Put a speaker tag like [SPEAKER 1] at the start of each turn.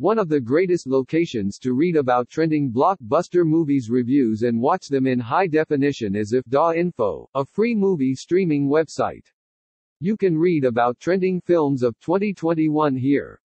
[SPEAKER 1] One of the greatest locations to read about trending blockbuster movies reviews and watch them in high definition is Afdah.info, a free movie streaming website. You can read about trending films of 2021 here.